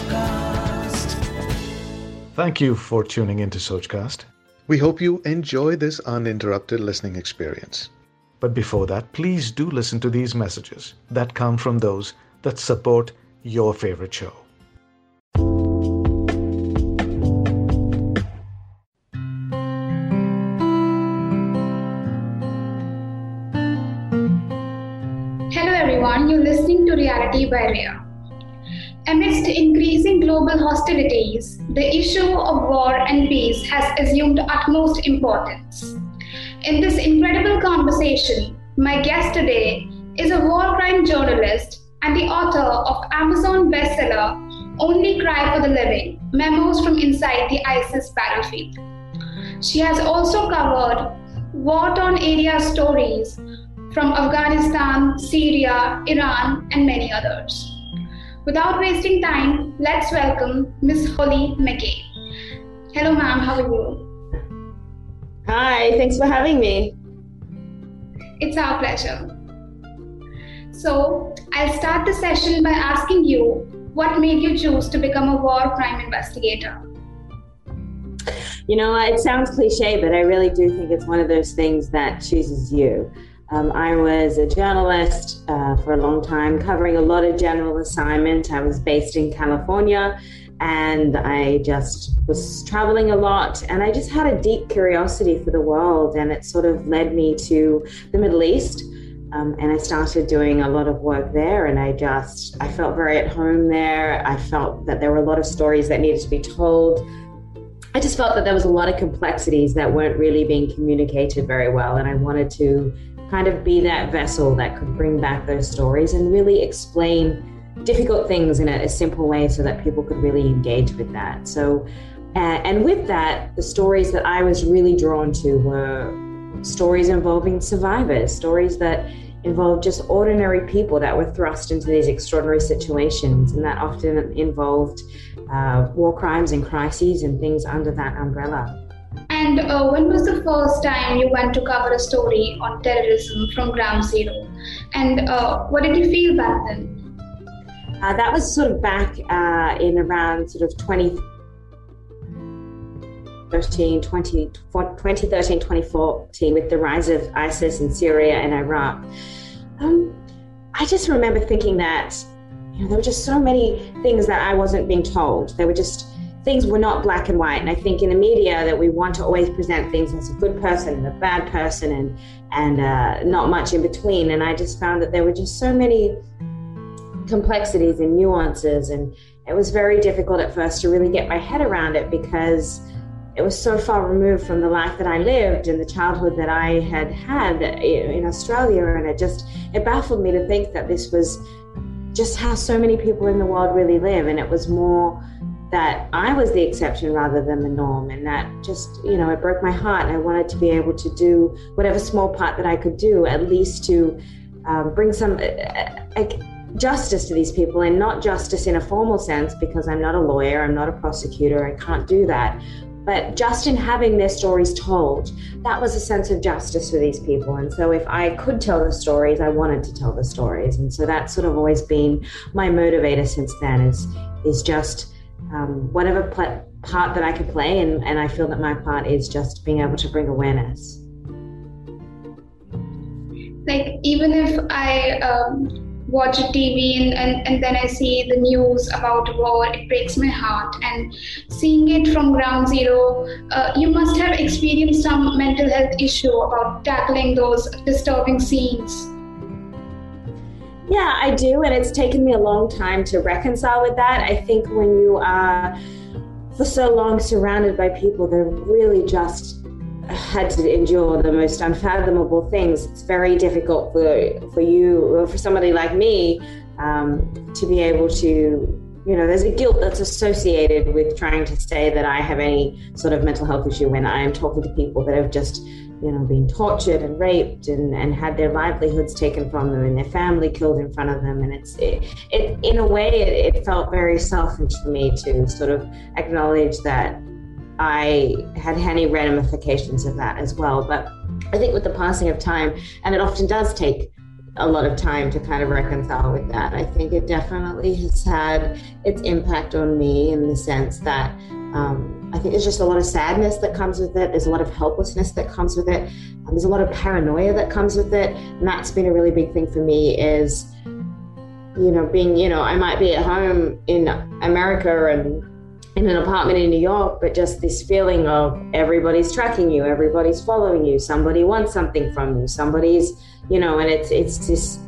Sochcast. Thank you for tuning into Sochcast. We hope you enjoy this uninterrupted listening experience. But before that, please do listen to these messages that come from those that support your favorite show. Hello everyone, you're listening to Reality by Rhea. Amidst increasing global hostilities, the issue of war and peace has assumed utmost importance. In this incredible conversation, my guest today is a war crime journalist and the author of Amazon bestseller Only Cry for the Living Memos from Inside the ISIS Battlefield. She has also covered war torn area stories from Afghanistan, Syria, Iran, and many others. Without wasting time, let's welcome Miss Hollie McKay. Hello, ma'am, how are you? Hi, thanks for having me. It's our pleasure. So, I'll start the session by asking you what made you choose to become a war crime investigator? You know, it sounds cliche, but I really do think it's one of those things that chooses you. Um, I was a journalist uh, for a long time, covering a lot of general assignment. I was based in California and I just was traveling a lot and I just had a deep curiosity for the world and it sort of led me to the Middle East. Um, and I started doing a lot of work there and I just I felt very at home there. I felt that there were a lot of stories that needed to be told. I just felt that there was a lot of complexities that weren't really being communicated very well and I wanted to kind of be that vessel that could bring back those stories and really explain difficult things in a, a simple way so that people could really engage with that. So, uh, and with that, the stories that I was really drawn to were stories involving survivors, stories that involved just ordinary people that were thrust into these extraordinary situations, and that often involved uh, war crimes and crises and things under that umbrella. And uh, when was the first time you went to cover a story on terrorism from Ground Zero? And uh, what did you feel back then? Uh, that was sort of back uh, in around sort of 2013, 20, 2013, 2014 with the rise of ISIS in Syria and Iraq. Um, I just remember thinking that you know, there were just so many things that I wasn't being told. There were just things were not black and white. And I think in the media that we want to always present things as a good person and a bad person and and uh, not much in between. And I just found that there were just so many complexities and nuances, and it was very difficult at first to really get my head around it because it was so far removed from the life that I lived and the childhood that I had had in Australia, and it just it baffled me to think that this was just how so many people in the world really live, and it was more that I was the exception rather than the norm. And that just, you know, it broke my heart. I wanted to be able to do whatever small part that I could do, at least to um, bring some uh, uh, justice to these people and not justice in a formal sense because I'm not a lawyer, I'm not a prosecutor, I can't do that. But just in having their stories told, that was a sense of justice for these people. And so, if I could tell the stories, I wanted to tell the stories. And so, that's sort of always been my motivator since then. Is is just um, whatever pl- part that I could play, and, and I feel that my part is just being able to bring awareness. Like, even if I um, watch TV and, and, and then I see the news about war, it breaks my heart. And seeing it from ground zero, uh, you must have experienced some mental health issue about tackling those disturbing scenes. Yeah, I do. And it's taken me a long time to reconcile with that. I think when you are for so long surrounded by people that really just had to endure the most unfathomable things, it's very difficult for, for you, or for somebody like me, um, to be able to you know, there's a guilt that's associated with trying to say that I have any sort of mental health issue when I am talking to people that have just you know, being tortured and raped and, and had their livelihoods taken from them and their family killed in front of them. And it's, it, it in a way, it, it felt very selfish for me to sort of acknowledge that I had any ramifications of that as well. But I think with the passing of time, and it often does take a lot of time to kind of reconcile with that. I think it definitely has had its impact on me in the sense that um, I think there's just a lot of sadness that comes with it. There's a lot of helplessness that comes with it. Um, there's a lot of paranoia that comes with it, and that's been a really big thing for me. Is you know being you know I might be at home in America and in an apartment in New York, but just this feeling of everybody's tracking you, everybody's following you, somebody wants something from you, somebody's you know, and it's it's this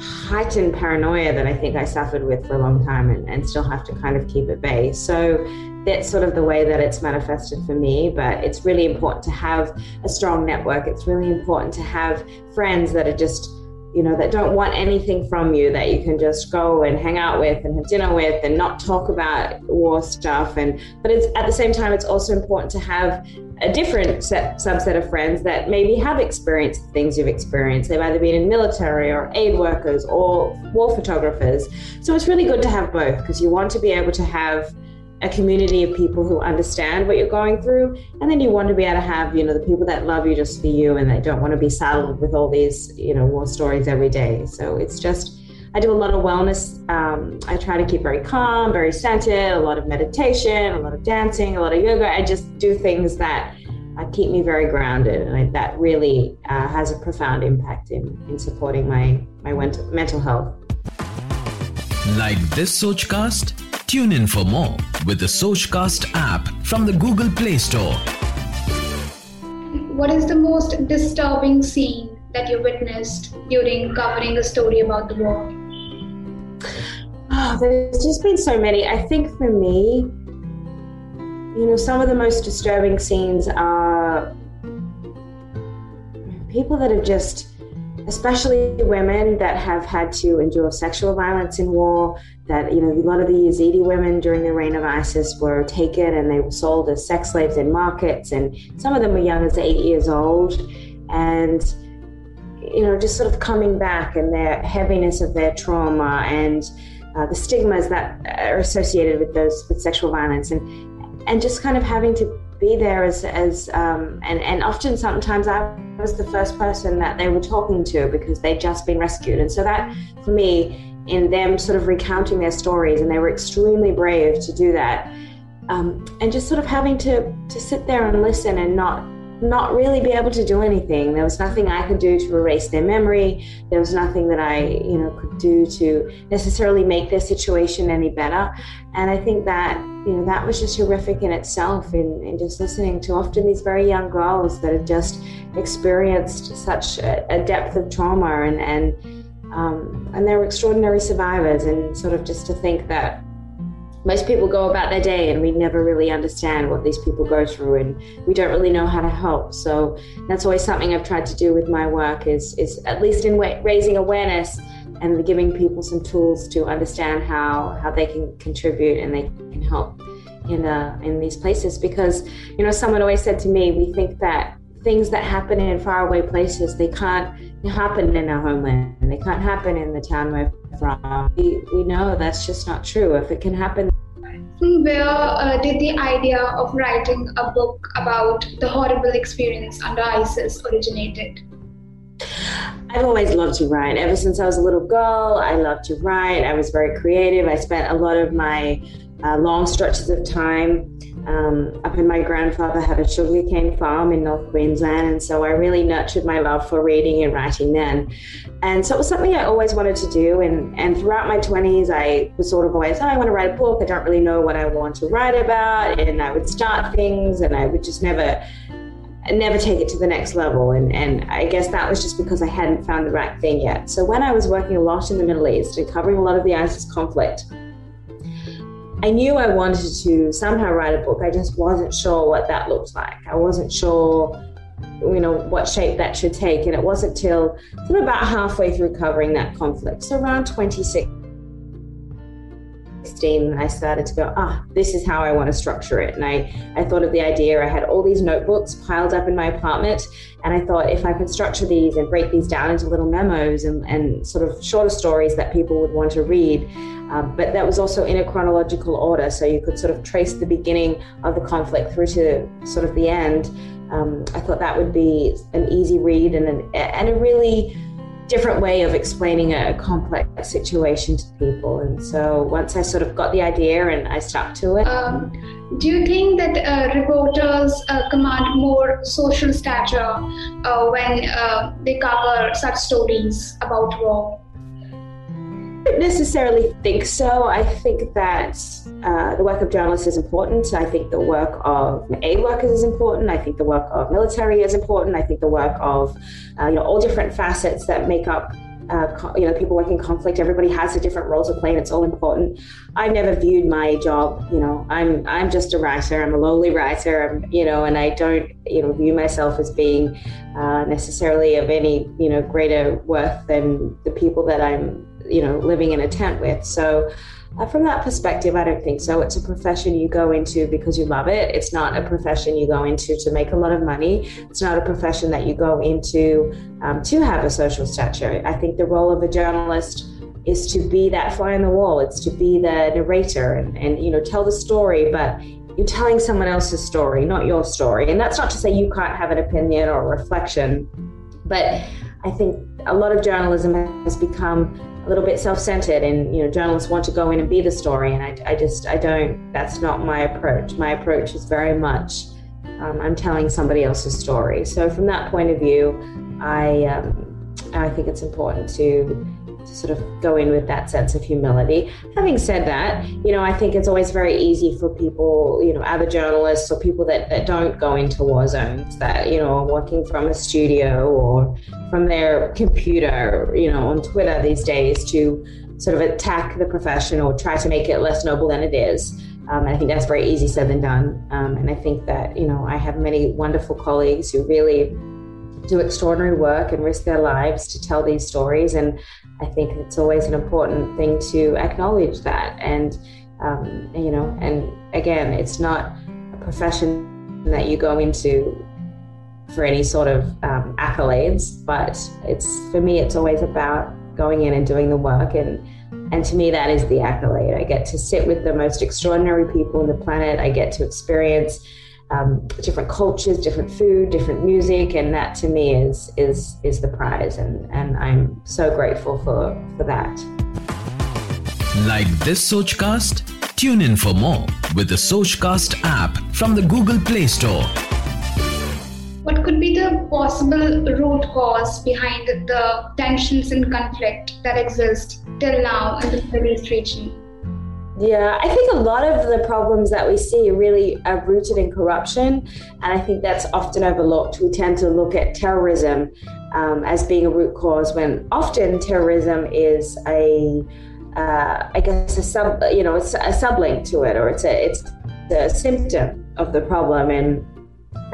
heightened paranoia that I think I suffered with for a long time and, and still have to kind of keep at bay. So that's sort of the way that it's manifested for me. But it's really important to have a strong network. It's really important to have friends that are just, you know, that don't want anything from you, that you can just go and hang out with and have dinner with and not talk about war stuff. And but it's at the same time, it's also important to have a different set, subset of friends that maybe have experienced things you've experienced. They've either been in military or aid workers or war photographers. So it's really good to have both because you want to be able to have a community of people who understand what you're going through. And then you want to be able to have you know the people that love you just for you and they don't want to be saddled with all these you know war stories every day. So it's just i do a lot of wellness um, i try to keep very calm very centered a lot of meditation a lot of dancing a lot of yoga. I just do things that uh, keep me very grounded and I, that really uh, has a profound impact in, in supporting my my mental health. Like this sochcast Tune in for more with the Sochcast app from the Google Play Store. What is the most disturbing scene that you witnessed during covering a story about the war? Oh, there's just been so many. I think for me, you know, some of the most disturbing scenes are people that have just especially women that have had to endure sexual violence in war. That, you know, a lot of the Yazidi women during the reign of ISIS were taken and they were sold as sex slaves in markets. And some of them were young as eight years old. And, you know, just sort of coming back and their heaviness of their trauma and uh, the stigmas that are associated with those with sexual violence and and just kind of having to be there as as um, and and often sometimes I was the first person that they were talking to because they'd just been rescued, and so that for me, in them sort of recounting their stories, and they were extremely brave to do that, um, and just sort of having to to sit there and listen and not not really be able to do anything. There was nothing I could do to erase their memory. There was nothing that I, you know, could do to necessarily make their situation any better. And I think that, you know, that was just horrific in itself in, in just listening to often these very young girls that have just experienced such a, a depth of trauma and, and, um, and they're extraordinary survivors. And sort of just to think that most people go about their day and we never really understand what these people go through and we don't really know how to help so that's always something i've tried to do with my work is is at least in raising awareness and giving people some tools to understand how how they can contribute and they can help in uh, in these places because you know someone always said to me we think that things that happen in faraway places they can't happen in our homeland they can't happen in the town we're from we, we know that's just not true if it can happen where uh, did the idea of writing a book about the horrible experience under isis originated I've always loved to write. Ever since I was a little girl, I loved to write. I was very creative. I spent a lot of my uh, long stretches of time um, up in my grandfather had a sugarcane farm in North Queensland, and so I really nurtured my love for reading and writing then. And so it was something I always wanted to do. And, and throughout my 20s, I was sort of always, oh, I want to write a book. I don't really know what I want to write about. And I would start things and I would just never never take it to the next level. And, and I guess that was just because I hadn't found the right thing yet. So when I was working a lot in the Middle East and covering a lot of the ISIS conflict, I knew I wanted to somehow write a book. I just wasn't sure what that looked like. I wasn't sure, you know, what shape that should take. And it wasn't till sort of about halfway through covering that conflict, so around 26 16 I started to go, ah, this is how I want to structure it. And I, I thought of the idea. I had all these notebooks piled up in my apartment. And I thought if I could structure these and break these down into little memos and, and sort of shorter stories that people would want to read. Um, but that was also in a chronological order. So you could sort of trace the beginning of the conflict through to sort of the end. Um, I thought that would be an easy read and, an, and a really different way of explaining a complex situation to people. And so once I sort of got the idea and I stuck to it. Um, do you think that uh, reporters uh, command more social stature uh, when uh, they cover such stories about war? Don't necessarily think so. I think that uh, the work of journalists is important. I think the work of aid workers is important. I think the work of military is important. I think the work of uh, you know all different facets that make up uh, you know people working conflict. Everybody has a different role to play, and it's all important. I've never viewed my job. You know, I'm I'm just a writer. I'm a lowly writer. I'm, you know, and I don't you know view myself as being uh, necessarily of any you know greater worth than the people that I'm you know living in a tent with. So uh, from that perspective, I don't think so. It's a profession you go into because you love it. It's not a profession you go into to make a lot of money. It's not a profession that you go into um, to have a social stature. I think the role of a journalist is to be that fly on the wall. It's to be the narrator and, and you know tell the story, but you're telling someone else's story, not your story. And that's not to say you can't have an opinion or a reflection, but I think a lot of journalism has become a little bit self-centered and you know journalists want to go in and be the story and I, I just I don't that's not my approach. My approach is very much um, I'm telling somebody else's story. So from that point of view I um, I think it's important to to sort of go in with that sense of humility. Having said that, you know, I think it's always very easy for people, you know, other journalists or people that, that don't go into war zones that, you know, are working from a studio or from their computer, you know, on Twitter these days to sort of attack the profession or try to make it less noble than it is. Um, and I think that's very easy said than done. Um, and I think that, you know, I have many wonderful colleagues who really do extraordinary work and risk their lives to tell these stories. And I think it's always an important thing to acknowledge that. And, um, you know, and again, it's not a profession that you go into for any sort of um, accolades, but it's for me, it's always about going in and doing the work. And, and to me, that is the accolade. I get to sit with the most extraordinary people on the planet. I get to experience um, different cultures, different food, different music, and that to me is is is the prize, and and I'm so grateful for for that. Like this Sochcast? Tune in for more with the Sochcast app from the Google Play Store. What could be the possible root cause behind the tensions and conflict that exist till now in the Middle East region? Yeah, I think a lot of the problems that we see really are rooted in corruption, and I think that's often overlooked. We tend to look at terrorism um, as being a root cause when often terrorism is a, uh, I guess a sub, you know, it's a sublink to it, or it's a it's a symptom of the problem. And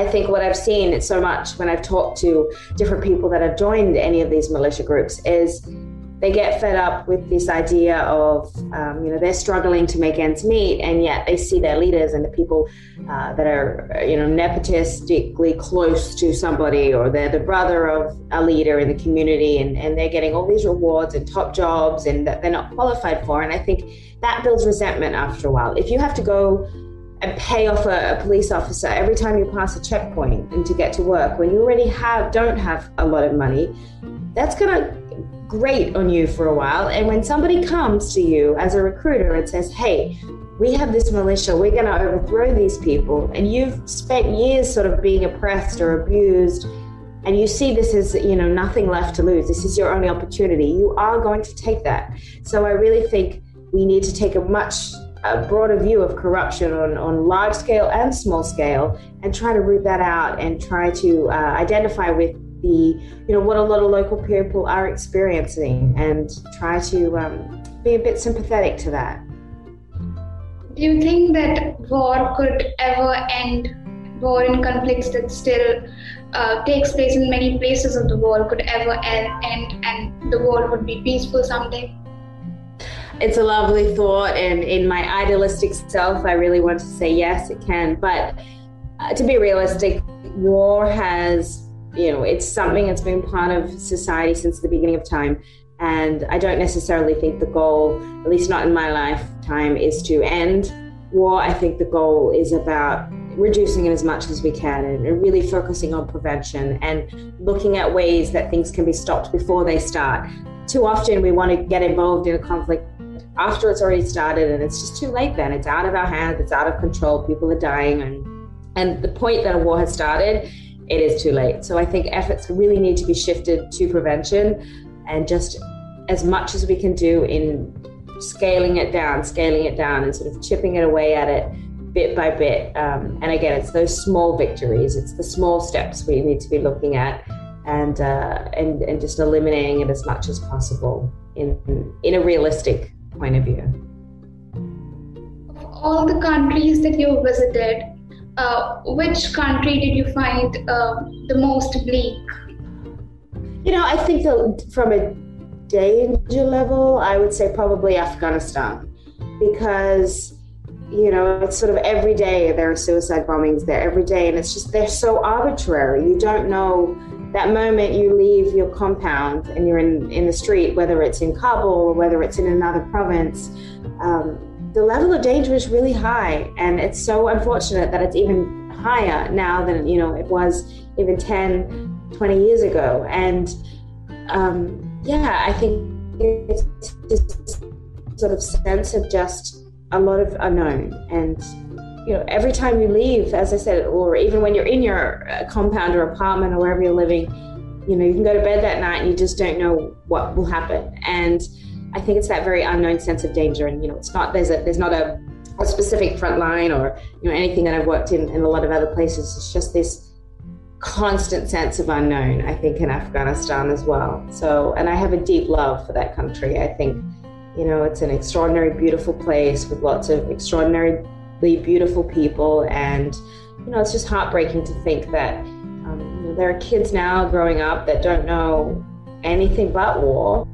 I think what I've seen so much when I've talked to different people that have joined any of these militia groups is they get fed up with this idea of, um, you know, they're struggling to make ends meet, and yet they see their leaders and the people uh, that are, you know, nepotistically close to somebody, or they're the brother of a leader in the community, and, and they're getting all these rewards and top jobs, and that they're not qualified for. And I think that builds resentment after a while. If you have to go and pay off a, a, police officer every time you pass a checkpoint and to get to work when you already have don't have a lot of money that's going to grate on you for a while. And when somebody comes to you as a recruiter and says, hey, we have this militia, we're going to overthrow these people, and you've spent years sort of being oppressed or abused, and you see this as, you know, nothing left to lose, this is your only opportunity, you are going to take that. So I really think we need to take a much a broader view of corruption on, on large scale and small scale and try to root that out and try to uh, identify with the you know what a lot of local people are experiencing and try to um, be a bit sympathetic to that. Do you think that war could ever end? War and conflicts that still uh, takes place in many places of the world could ever end and the world would be peaceful someday? It's a lovely thought and in my idealistic self i really want to say yes it can. But uh, to be realistic war has you know, it's something that's been part of society since the beginning of time. And I don't necessarily think the goal, at least not in my lifetime, is to end war. I think the goal is about reducing it as much as we can and really focusing on prevention and looking at ways that things can be stopped before they start. Too often we want to get involved in a conflict after it's already started and it's just too late then. It's out of our hands, it's out of control, people are dying and and the point that a war has started, it is too late. So I think efforts really need to be shifted to prevention and just as much as we can do in scaling it down, scaling it down, and sort of chipping it away at it bit by bit. Um, and again, it's those small victories, it's the small steps we need to be looking at, and uh, and and just eliminating it as much as possible in in a realistic point of view. All the countries that you visited, uh, which country did you find uh, the most bleak? You know, I think from a danger level, I would say probably Afghanistan because you know, it's sort of every day there are suicide bombings there every day, and it's just they're so arbitrary. You don't know that moment you leave your compound and you're in, in the street, whether it's in Kabul or whether it's in another province. Um, the level of danger is really high, and it's so unfortunate that it's even higher now than you know it was even 10, 20 years ago. And um, yeah, I think it's just sort of sense of just a lot of unknown and you know every time you leave as i said or even when you're in your uh, compound or apartment or wherever you're living you know you can go to bed that night and you just don't know what will happen and i think it's that very unknown sense of danger and you know it's not there's a there's not a, a specific front line or you know anything that i've worked in in a lot of other places it's just this constant sense of unknown i think in afghanistan as well so and i have a deep love for that country i think you know, it's an extraordinary, beautiful place with lots of extraordinarily beautiful people. And, you know, it's just heartbreaking to think that um, there are kids now growing up that don't know anything but war.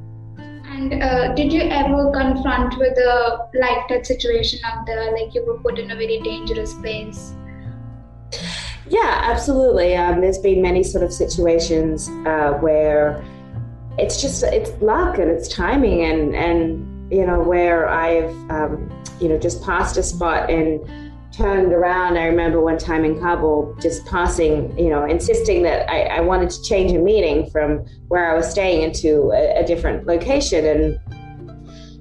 And uh, did you ever confront with a like that situation out there, like you were put in a very dangerous place? Yeah, absolutely. Um, there's been many sort of situations uh, where it's just it's luck and it's timing and and you know, where I've, um, you know, just passed a spot and turned around. I remember one time in Kabul, just passing, you know, insisting that I, I wanted to change a meeting from where I was staying into a, a different location. And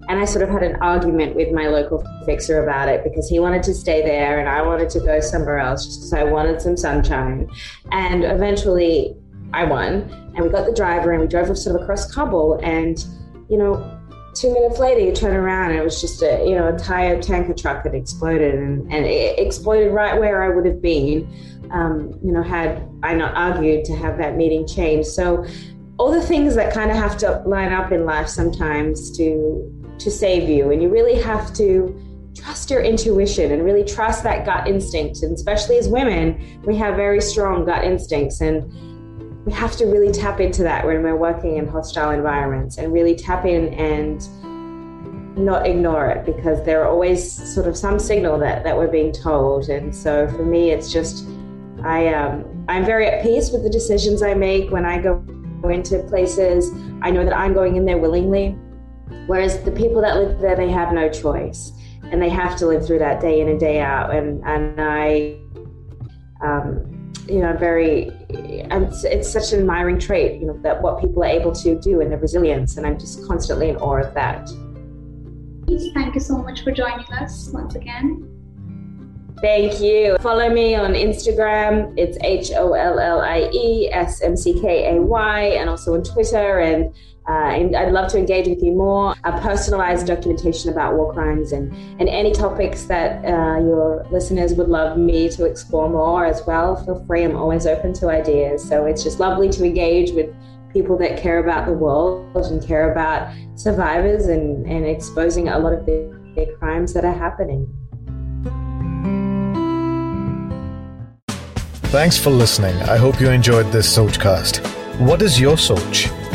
and I sort of had an argument with my local fixer about it because he wanted to stay there and I wanted to go somewhere else just because I wanted some sunshine. And eventually I won and we got the driver and we drove sort of across Kabul and, you know, two minutes later you turn around and it was just a you know a tire tanker truck that exploded and, and it exploded right where i would have been um, you know had i not argued to have that meeting changed. So all the things that kind of have to line up in life sometimes to to save you and you really have to trust your intuition and really trust that gut instinct and especially as women we have very strong gut instincts and we have to really tap into that when we're working in hostile environments and really tap in and not ignore it because there are always sort of some signal that, that we're being told. And so for me, it's just, I, um, I'm very at peace with the decisions I make when I go into places. I know that I'm going in there willingly. Whereas the people that live there, they have no choice and they have to live through that day in and day out. And, and I, um, you know, very, it's, it's such an admiring trait, you know, that what people are able to do and the resilience. And I'm just constantly in awe of that. Thank you so much for joining us once again. Thank you. Follow me on Instagram. It's H O L L I E S M C K A Y, and also on Twitter. And uh, I'd love to engage with you more. A personalized documentation about war crimes and, and any topics that uh, your listeners would love me to explore more as well. Feel free, I'm always open to ideas. So it's just lovely to engage with people that care about the world and care about survivors and, and exposing a lot of the, the crimes that are happening. Thanks for listening. I hope you enjoyed this Sochcast. What is your Soch?